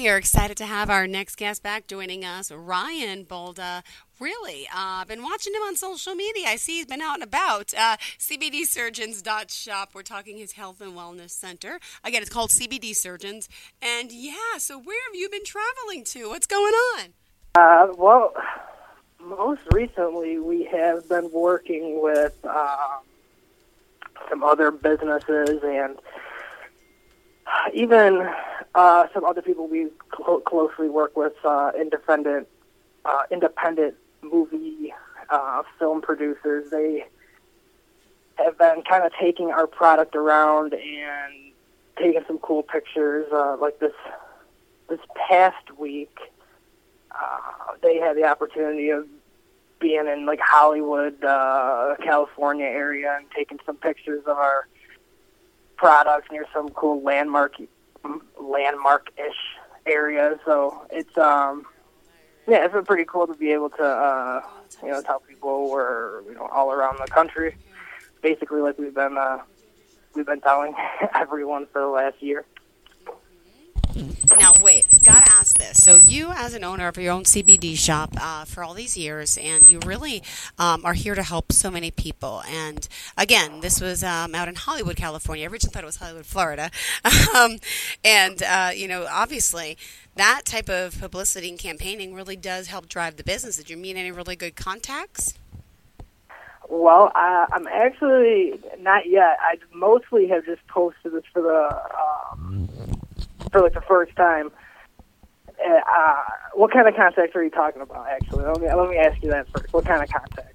We are excited to have our next guest back joining us, Ryan Bolda. Really, uh, I've been watching him on social media. I see he's been out and about. Uh, CBDsurgeons.shop. We're talking his health and wellness center. Again, it's called CBD Surgeons. And yeah, so where have you been traveling to? What's going on? Uh, well, most recently we have been working with uh, some other businesses and even uh, some other people we cl- closely work with, uh, independent, uh, independent movie uh, film producers. They have been kind of taking our product around and taking some cool pictures. Uh, like this, this past week, uh, they had the opportunity of being in like Hollywood, California area and taking some pictures of our products near some cool landmark landmark-ish area. So it's um yeah, it's been pretty cool to be able to uh you know tell people we're you know all around the country, basically like we've been uh we've been telling everyone for the last year. Now, wait, this. So, you, as an owner of your own CBD shop uh, for all these years, and you really um, are here to help so many people. And again, this was um, out in Hollywood, California. I originally thought it was Hollywood, Florida. um, and, uh, you know, obviously, that type of publicity and campaigning really does help drive the business. Did you meet any really good contacts? Well, uh, I'm actually not yet. I mostly have just posted this for the um, for like the first time. Uh, what kind of contacts are you talking about? Actually, let me let me ask you that first. What kind of contact?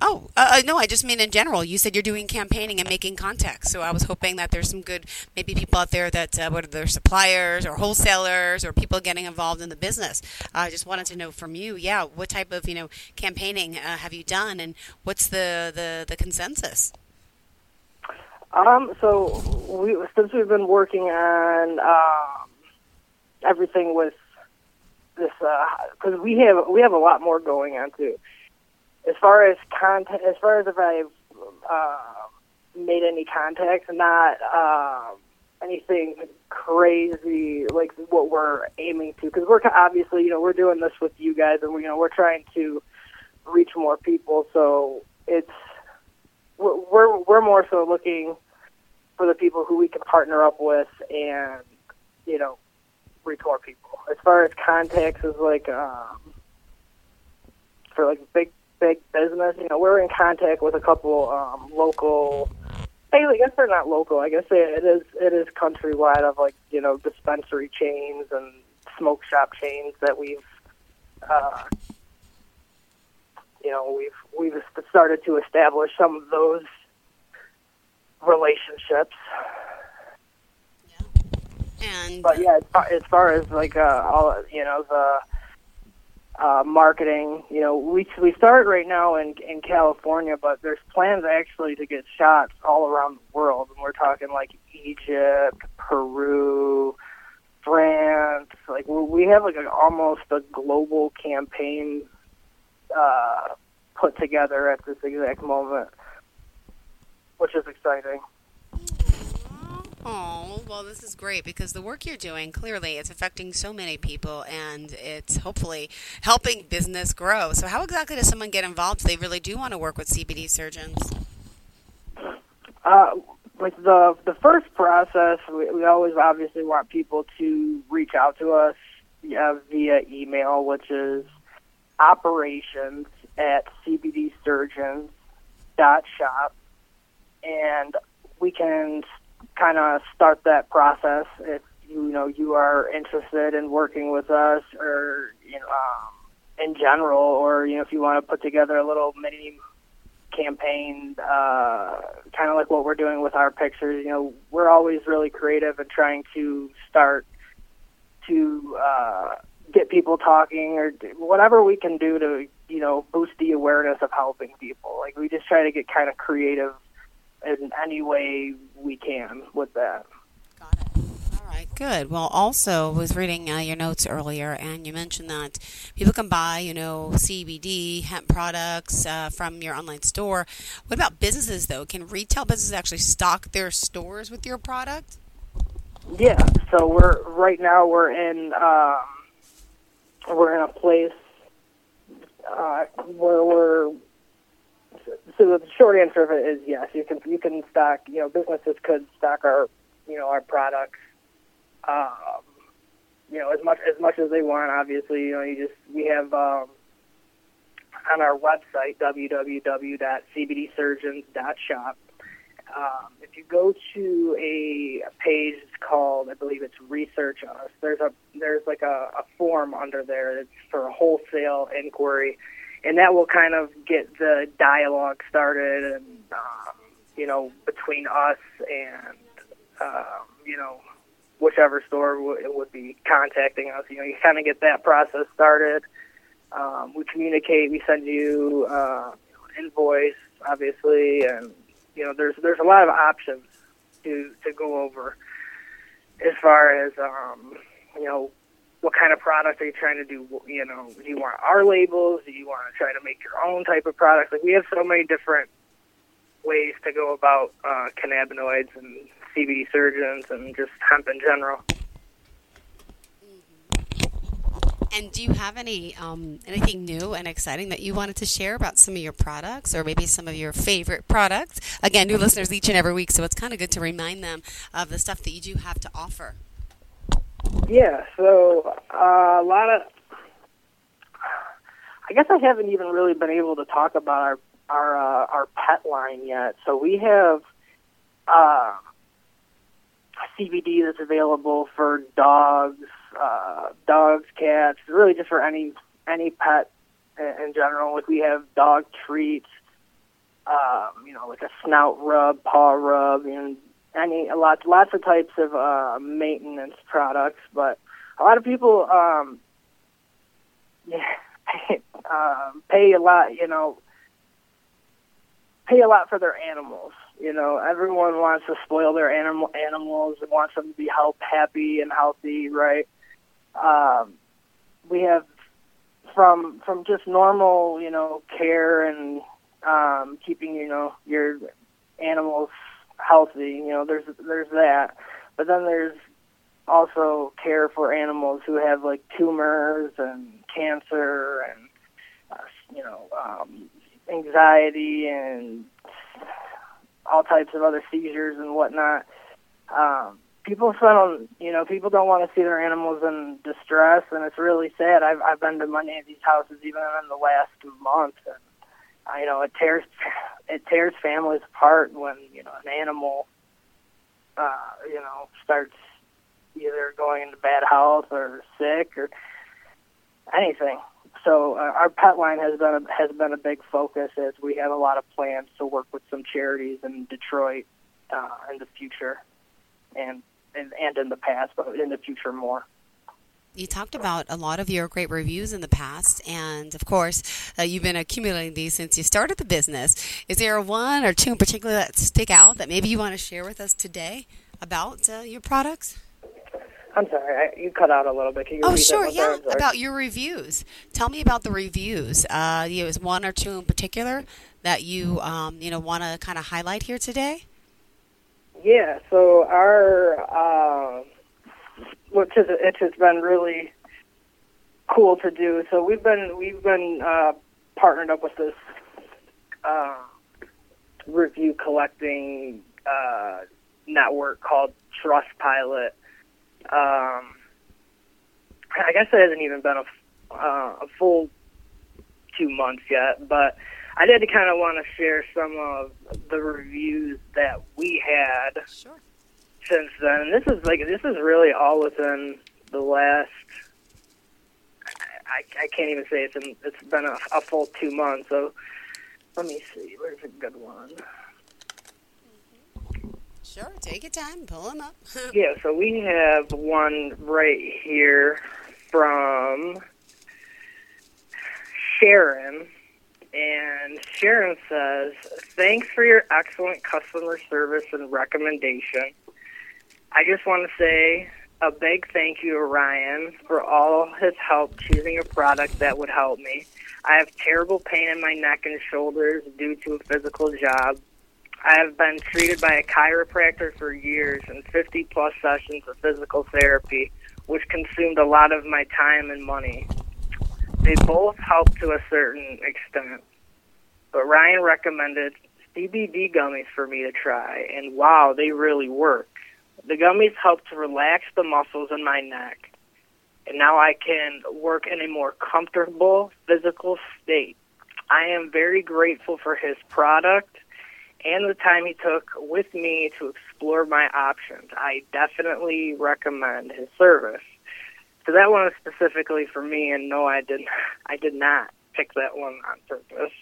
Oh uh, no, I just mean in general. You said you're doing campaigning and making contacts, so I was hoping that there's some good, maybe people out there that uh, whether they're suppliers or wholesalers or people getting involved in the business. I just wanted to know from you, yeah, what type of you know campaigning uh, have you done, and what's the the, the consensus? Um, so we since we've been working on um, everything with this, because uh, we have we have a lot more going on too. As far as content, as far as if I've uh, made any contacts, not uh, anything crazy like what we're aiming to, because we're obviously you know we're doing this with you guys, and we you know we're trying to reach more people. So it's we're we're more so looking for the people who we can partner up with and you know reach more people. As far as contacts is like um, for like big big business, you know, we're in contact with a couple um, local. I guess they're not local. I guess it is it is countrywide of like you know dispensary chains and smoke shop chains that we've uh, you know we've we've started to establish some of those relationships. And but yeah, as far, as far as like uh, all you know the uh, marketing, you know, we we start right now in in California, but there's plans actually to get shots all around the world, and we're talking like Egypt, Peru, France. Like we have like a, almost a global campaign uh, put together at this exact moment which is exciting. Oh, well, this is great because the work you're doing clearly it's affecting so many people and it's hopefully helping business grow. So, how exactly does someone get involved if they really do want to work with CBD surgeons? Uh, like the the first process, we, we always obviously want people to reach out to us via email, which is operations at cbdsurgeons dot shop and we can kind of start that process if you know you are interested in working with us or you know um, in general or you know if you want to put together a little mini campaign uh, kind of like what we're doing with our pictures you know we're always really creative and trying to start to uh, get people talking or whatever we can do to you know boost the awareness of helping people. Like we just try to get kind of creative in any way we can with that. Got it. All right, Good. Well, also was reading uh, your notes earlier, and you mentioned that people can buy, you know, CBD hemp products uh, from your online store. What about businesses, though? Can retail businesses actually stock their stores with your product? Yeah. So we're right now we're in um, we're in a place uh, where we're so the short answer of it is yes. You can you can stock. You know, businesses could stock our you know our products um, you know, as much as much as they want. Obviously, you know, you just we have um, on our website www.cbdsurgeons.shop. Um, if you go to a, a page called, I believe it's Research Us. There's a there's like a, a form under there that's for a wholesale inquiry, and that will kind of get the dialogue started, and um, you know, between us and um, you know whichever store w- would be contacting us. You know, you kind of get that process started. Um, we communicate. We send you uh, invoice, obviously, and you know, there's there's a lot of options to to go over as far as um, you know. What kind of product are you trying to do? You know, do you want our labels? Do you want to try to make your own type of product? Like we have so many different ways to go about uh, cannabinoids and CBD surgeons and just hemp in general. And do you have any um, anything new and exciting that you wanted to share about some of your products, or maybe some of your favorite products? Again, new listeners each and every week, so it's kind of good to remind them of the stuff that you do have to offer. Yeah, so uh, a lot of. I guess I haven't even really been able to talk about our our uh, our pet line yet. So we have uh, CBD that's available for dogs, uh, dogs, cats, really just for any any pet in, in general. Like we have dog treats, um, you know, like a snout rub, paw rub, and any a lot lots of types of uh, maintenance products. But a lot of people, um, yeah, pay, uh, pay a lot, you know, pay a lot for their animals. You know, everyone wants to spoil their animal animals and wants them to be help happy and healthy, right? Um, we have from from just normal, you know, care and um, keeping, you know, your animals healthy. You know, there's there's that, but then there's also care for animals who have like tumors and cancer and uh, you know um, anxiety and all types of other seizures and whatnot. Um, people spend you know, people don't want to see their animals in distress, and it's really sad. I've I've been to many of these houses even in the last month, and you know, it tears it tears families apart when you know an animal, uh, you know, starts either going into bad health or sick or anything so uh, our pet line has been a, has been a big focus as we have a lot of plans to work with some charities in Detroit uh, in the future, and, and and in the past, but in the future more. You talked about a lot of your great reviews in the past, and of course, uh, you've been accumulating these since you started the business. Is there one or two in particular that stick out that maybe you want to share with us today about uh, your products? I'm sorry, I, you cut out a little bit. Can you oh, sure, yeah. About your reviews. Tell me about the reviews. Uh, you was one or two in particular that you um, you know want to kind of highlight here today. Yeah. So our uh, which is it has been really cool to do. So we've been we've been uh, partnered up with this uh, review collecting uh, network called Trustpilot um, I guess it hasn't even been a, uh, a full two months yet, but I did kind of want to share some of the reviews that we had sure. Since then. And this is like this is really all within the last. I, I can't even say it's in, it's been a, a full two months. So let me see. Where's a good one? Sure, take your time, pull them up. yeah, so we have one right here from Sharon. And Sharon says, Thanks for your excellent customer service and recommendation. I just want to say a big thank you to Ryan for all his help choosing a product that would help me. I have terrible pain in my neck and shoulders due to a physical job. I have been treated by a chiropractor for years and 50 plus sessions of physical therapy, which consumed a lot of my time and money. They both help to a certain extent, but Ryan recommended CBD gummies for me to try, and wow, they really work. The gummies help to relax the muscles in my neck, and now I can work in a more comfortable physical state. I am very grateful for his product and the time he took with me to explore my options. I definitely recommend his service. So that one is specifically for me, and no, I did I did not pick that one on purpose.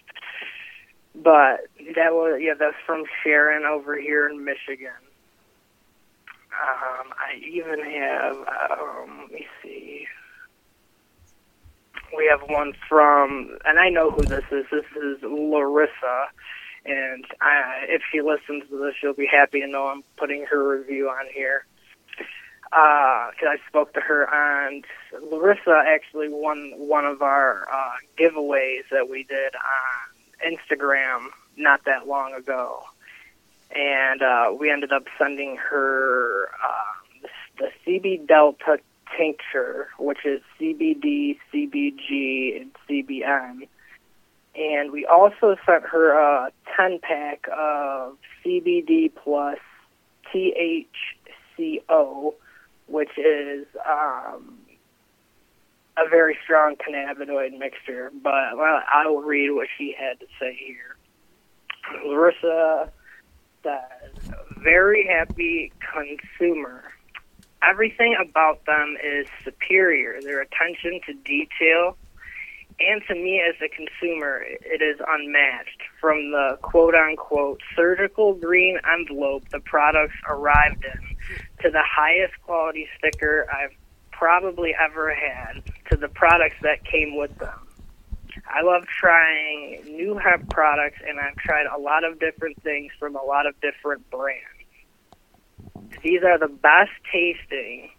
But that was yeah, that's from Sharon over here in Michigan. Um, I even have, um, let me see. We have one from, and I know who this is. This is Larissa, and I, if she listens to this, she'll be happy to know I'm putting her review on here. Because uh, I spoke to her, and Larissa actually won one of our uh, giveaways that we did on Instagram not that long ago and uh, we ended up sending her uh, the, CB Delta tincture, which is CBD, CBG, and CBN. And we also sent her a 10 pack of CBD plus THCO, which is um, a very strong cannabinoid mixture. But well, I will read what she had to say here. Larissa says, very happy consumer. Everything about them is superior. Their attention to detail, and to me as a consumer, it is unmatched. From the quote unquote surgical green envelope the products arrived in, to the highest quality sticker I've probably ever had, to the products that came with them. I love trying new hemp products, and I've tried a lot of different things from a lot of different brands. These are the best tasting,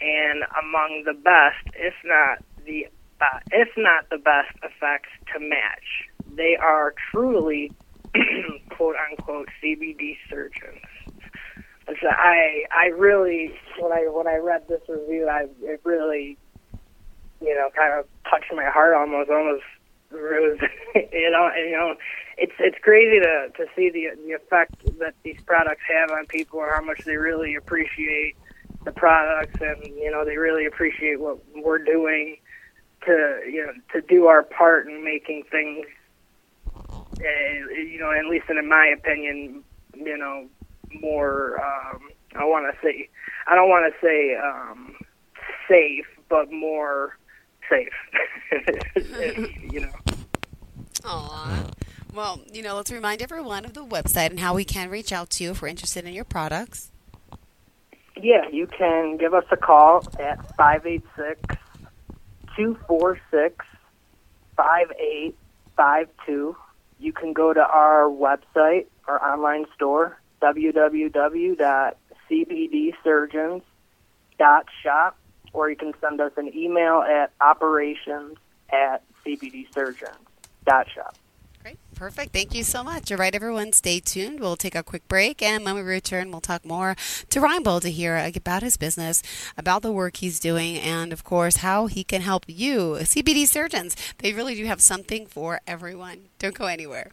and among the best, if not the uh, if not the best effects to match. They are truly quote unquote CBD surgeons. So I I really when I when I read this review I it really you know kind of touched my heart almost almost was, you know, and, you know, it's it's crazy to to see the the effect that these products have on people and how much they really appreciate the products and you know they really appreciate what we're doing to you know to do our part in making things uh, you know at least in my opinion you know more um I want to say I don't want to say um safe but more safe. you know. Aw. Well, you know, let's remind everyone of the website and how we can reach out to you if we're interested in your products. Yeah, you can give us a call at 586 246 5852. You can go to our website, our online store, www.cbdsurgeons.shop or you can send us an email at operations at cbdsurgeons.shop. Great. Perfect. Thank you so much. All right, everyone, stay tuned. We'll take a quick break, and when we return, we'll talk more to Ryan Bolda hear uh, about his business, about the work he's doing, and of course, how he can help you, CBD surgeons. They really do have something for everyone. Don't go anywhere.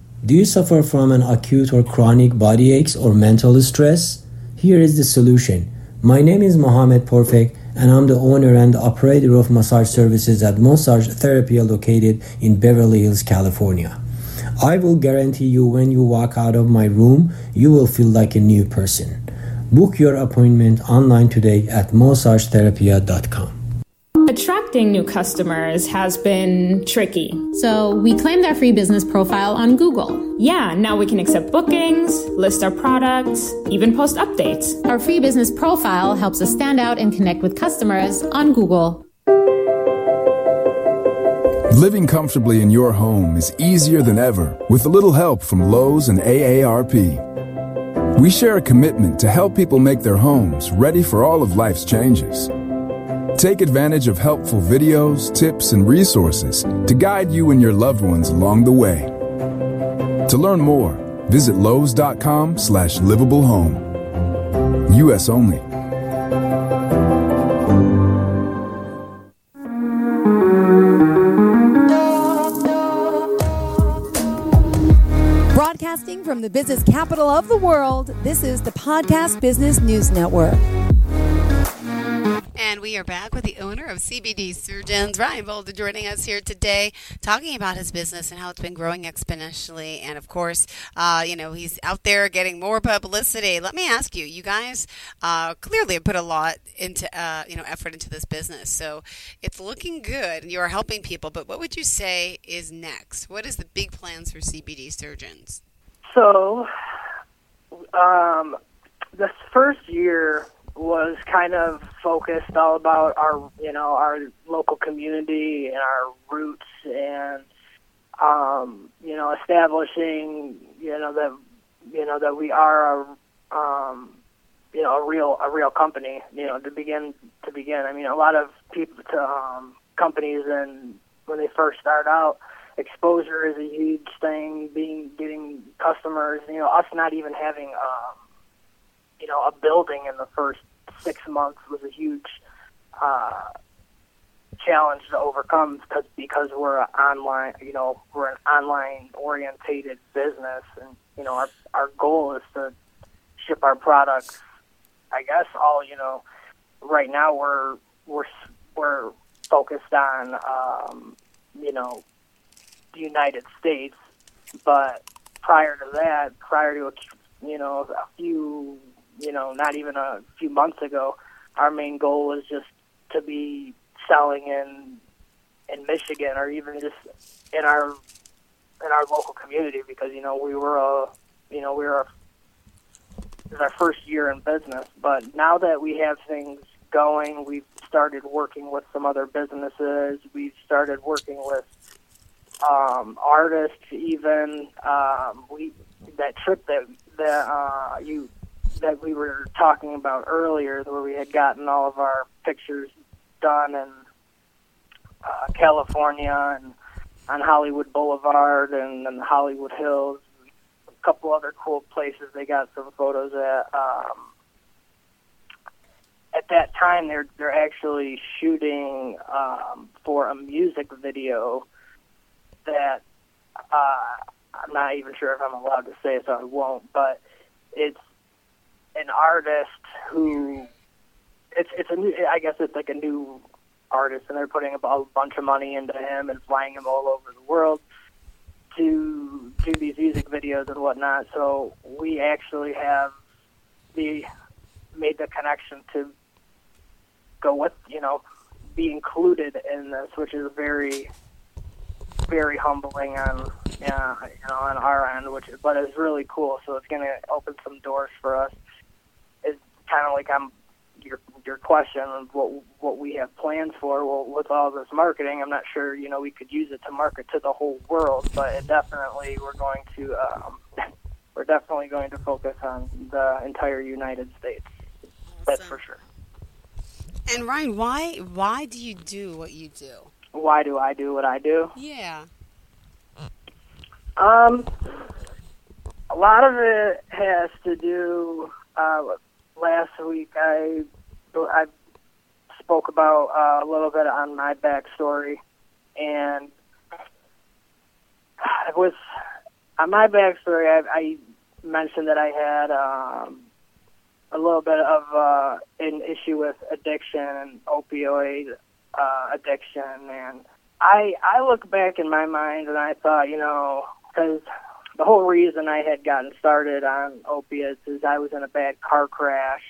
Do you suffer from an acute or chronic body aches or mental stress? Here is the solution. My name is Mohamed Porfek and I'm the owner and operator of massage services at Massage Therapy located in Beverly Hills, California. I will guarantee you when you walk out of my room, you will feel like a new person. Book your appointment online today at massagetherapia.com. Attracting new customers has been tricky. So we claimed our free business profile on Google. Yeah, now we can accept bookings, list our products, even post updates. Our free business profile helps us stand out and connect with customers on Google. Living comfortably in your home is easier than ever with a little help from Lowe's and AARP. We share a commitment to help people make their homes ready for all of life's changes. Take advantage of helpful videos, tips, and resources to guide you and your loved ones along the way. To learn more, visit lowes.com slash livable home. U.S. only. Broadcasting from the business capital of the world, this is the Podcast Business News Network. And we are back with the owner of CBD Surgeons, Ryan Bolda, joining us here today, talking about his business and how it's been growing exponentially. And of course, uh, you know, he's out there getting more publicity. Let me ask you, you guys uh, clearly have put a lot into, uh, you know, effort into this business. So it's looking good. You are helping people. But what would you say is next? What is the big plans for CBD Surgeons? So, um, this first year was kind of focused all about our, you know, our local community and our roots and, um, you know, establishing, you know, that, you know, that we are a, um, you know, a real, a real company, you know, to begin, to begin. I mean, a lot of people, to, um, companies and when they first start out, exposure is a huge thing. Being getting customers, you know, us not even having, um, you know, a building in the first six months was a huge uh, challenge to overcome because because we're an online, you know, we're an online orientated business, and you know, our our goal is to ship our products. I guess all you know, right now we're we're we're focused on, um, you know, the United States, but prior to that, prior to a, you know a few, you know, not even a few months ago, our main goal was just to be selling in in Michigan or even just in our in our local community because you know we were a you know we were a, it was our first year in business, but now that we have things going, we've started working with some other businesses. We've started working with um, artists, even um, we that trip that that uh, you that we were talking about earlier, where we had gotten all of our pictures done in uh, California and on Hollywood Boulevard and, and Hollywood Hills, a couple other cool places they got some photos at. Um, at that time, they're they're actually shooting um, for a music video that uh, I'm not even sure if I'm allowed to say, so I won't. But it's an artist who it's it's a new. I guess it's like a new artist, and they're putting a bunch of money into him and flying him all over the world to do these music videos and whatnot. So we actually have the made the connection to go with you know be included in this, which is very very humbling on yeah, you know on our end, which but it's really cool. So it's going to open some doors for us. Kind of like I'm your your question of what what we have plans for. Well, with all this marketing, I'm not sure you know we could use it to market to the whole world, but it definitely we're going to um, we're definitely going to focus on the entire United States. That's for sure. And Ryan, why why do you do what you do? Why do I do what I do? Yeah. Um, a lot of it has to do. Uh, last week, I I spoke about uh, a little bit on my backstory, and it was on my backstory. I, I mentioned that I had um, a little bit of uh, an issue with addiction and opioid uh, addiction, and I I look back in my mind and I thought, you know, because the whole reason I had gotten started on opiates is I was in a bad car crash.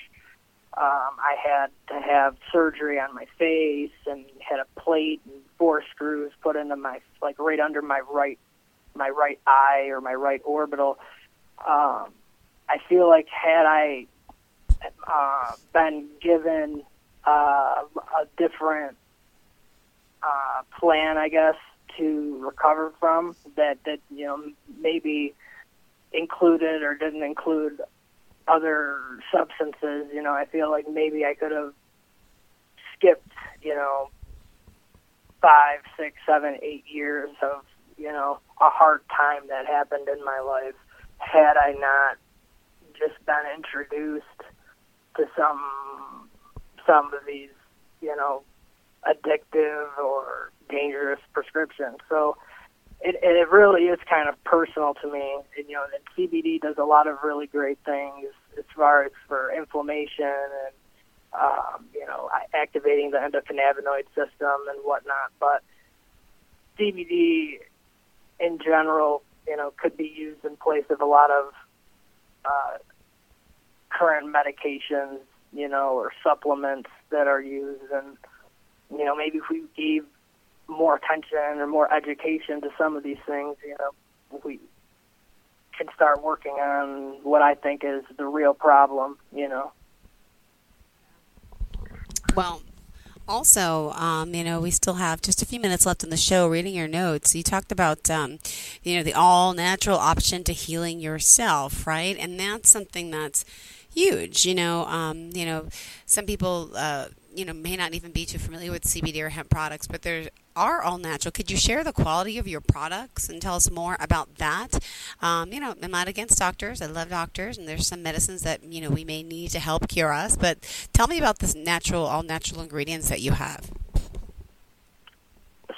Um, I had to have surgery on my face and had a plate and four screws put into my like right under my right my right eye or my right orbital. Um, I feel like had I uh, been given uh, a different uh, plan, I guess, to recover from that that you know maybe included or didn't include other substances. You know, I feel like maybe I could have skipped, you know, five, six, seven, eight years of you know a hard time that happened in my life had I not just been introduced to some some of these, you know, addictive or dangerous prescription. So it, it really is kind of personal to me. And, you know, and CBD does a lot of really great things as far as for inflammation and, um, you know, activating the endocannabinoid system and whatnot. But CBD in general, you know, could be used in place of a lot of uh, current medications, you know, or supplements that are used. And, you know, maybe if we gave more attention or more education to some of these things, you know, we can start working on what I think is the real problem, you know. Well, also, um, you know, we still have just a few minutes left in the show. Reading your notes, you talked about, um, you know, the all natural option to healing yourself, right? And that's something that's huge. You know, um, you know, some people, uh, you know, may not even be too familiar with CBD or hemp products, but there are all natural. Could you share the quality of your products and tell us more about that? Um, you know, I'm not against doctors. I love doctors, and there's some medicines that you know we may need to help cure us. But tell me about this natural, all natural ingredients that you have.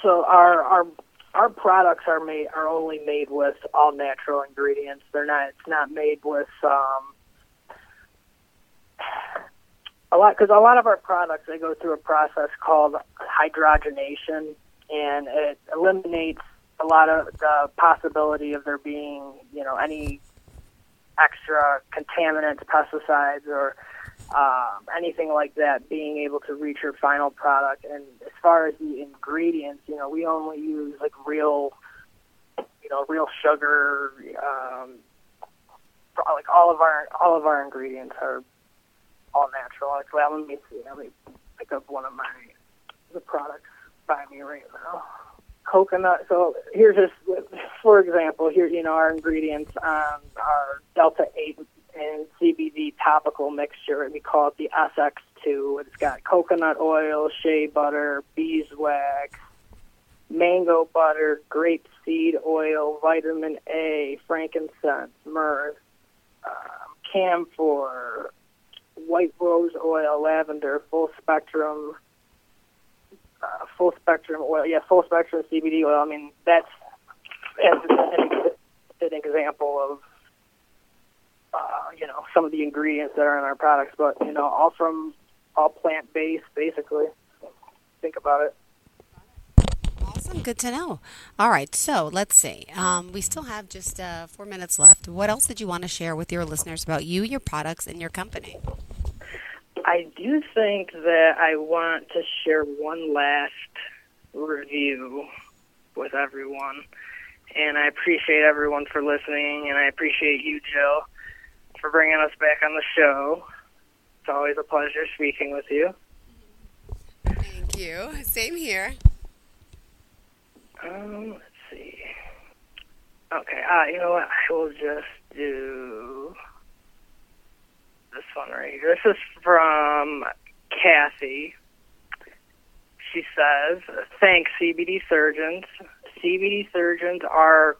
So our our our products are made are only made with all natural ingredients. They're not. It's not made with um, a lot because a lot of our products they go through a process called hydrogenation, and it eliminates a lot of the possibility of there being you know any extra contaminants, pesticides, or um, anything like that being able to reach your final product. And as far as the ingredients, you know, we only use like real, you know, real sugar. Um, like all of our all of our ingredients are all natural. Like, well, let me see. Let me pick up one of my the products by me right now. Coconut. So here's just, for example, here you know our ingredients on our Delta Eight and CBD topical mixture. We call it the SX2. It's got coconut oil, shea butter, beeswax, mango butter, grape seed oil, vitamin A, frankincense, myrrh, um, camphor, white rose oil, lavender, full spectrum, uh, full spectrum oil. Yeah, full spectrum CBD oil. I mean, that's an, an example of uh, you know some of the ingredients that are in our products, but you know, all from all plant based, basically. Think about it. Awesome. Good to know. All right. So let's see. Um, we still have just uh, four minutes left. What else did you want to share with your listeners about you, your products, and your company? I do think that I want to share one last review with everyone. And I appreciate everyone for listening, and I appreciate you, Jill, for bringing us back on the show. It's always a pleasure speaking with you. Thank you. Same here. Um, let's see. Okay, uh, you know what? I will just do this one right here. This is from Kathy. She says, Thanks, CBD surgeons. CBD surgeons are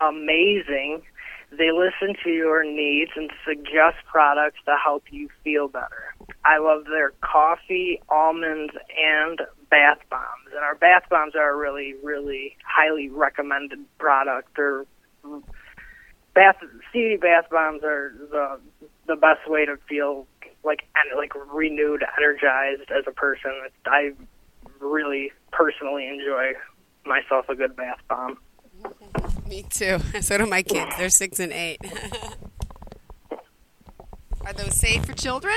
amazing. They listen to your needs and suggest products to help you feel better. I love their coffee, almonds, and bath bombs. And our bath bombs are a really, really highly recommended product. They're bath CBD bath bombs are the the best way to feel like and like renewed, energized as a person. I really personally enjoy myself a good bath bomb. Me too. So do my kids. They're six and eight. Are those safe for children?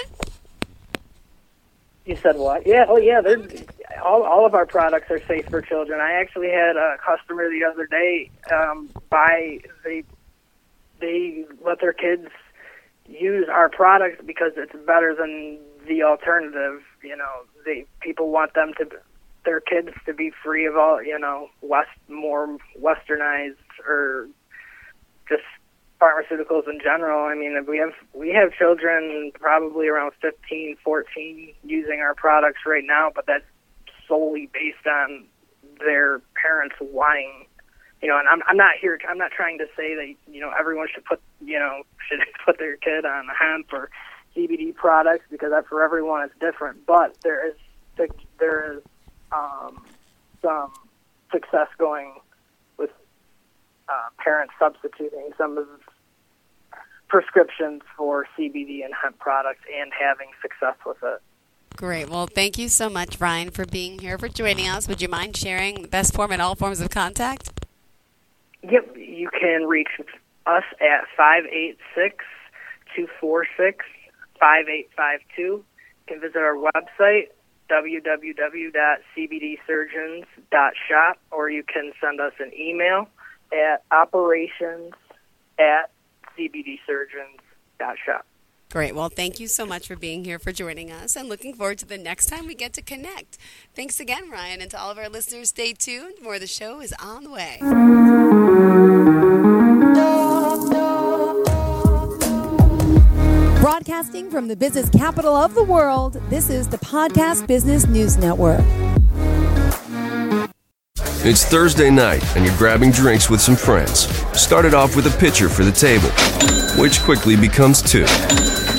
You said what? Yeah. Oh, yeah. They're all. All of our products are safe for children. I actually had a customer the other day um, buy they they let their kids use our products because it's better than the alternative. You know, they people want them to their kids to be free of all you know west more westernized or just pharmaceuticals in general. I mean, we have we have children probably around 15, 14 using our products right now, but that's solely based on their parents wanting, you know. And I'm I'm not here. I'm not trying to say that you know everyone should put you know should put their kid on hemp or CBD products because for everyone it's different. But there is there is um, some success going with uh, parents substituting some of prescriptions for CBD and hemp products and having success with it. Great. Well, thank you so much, Ryan, for being here, for joining us. Would you mind sharing the best form and all forms of contact? You can reach us at 586 246 5852. You can visit our website, www.cbdsurgeons.shop, or you can send us an email at operations at cbdsurgeons.shop. Great. Well, thank you so much for being here, for joining us, and looking forward to the next time we get to connect. Thanks again, Ryan. And to all of our listeners, stay tuned. More of the show is on the way. Broadcasting from the business capital of the world, this is the Podcast Business News Network. It's Thursday night, and you're grabbing drinks with some friends. Started off with a pitcher for the table, which quickly becomes two.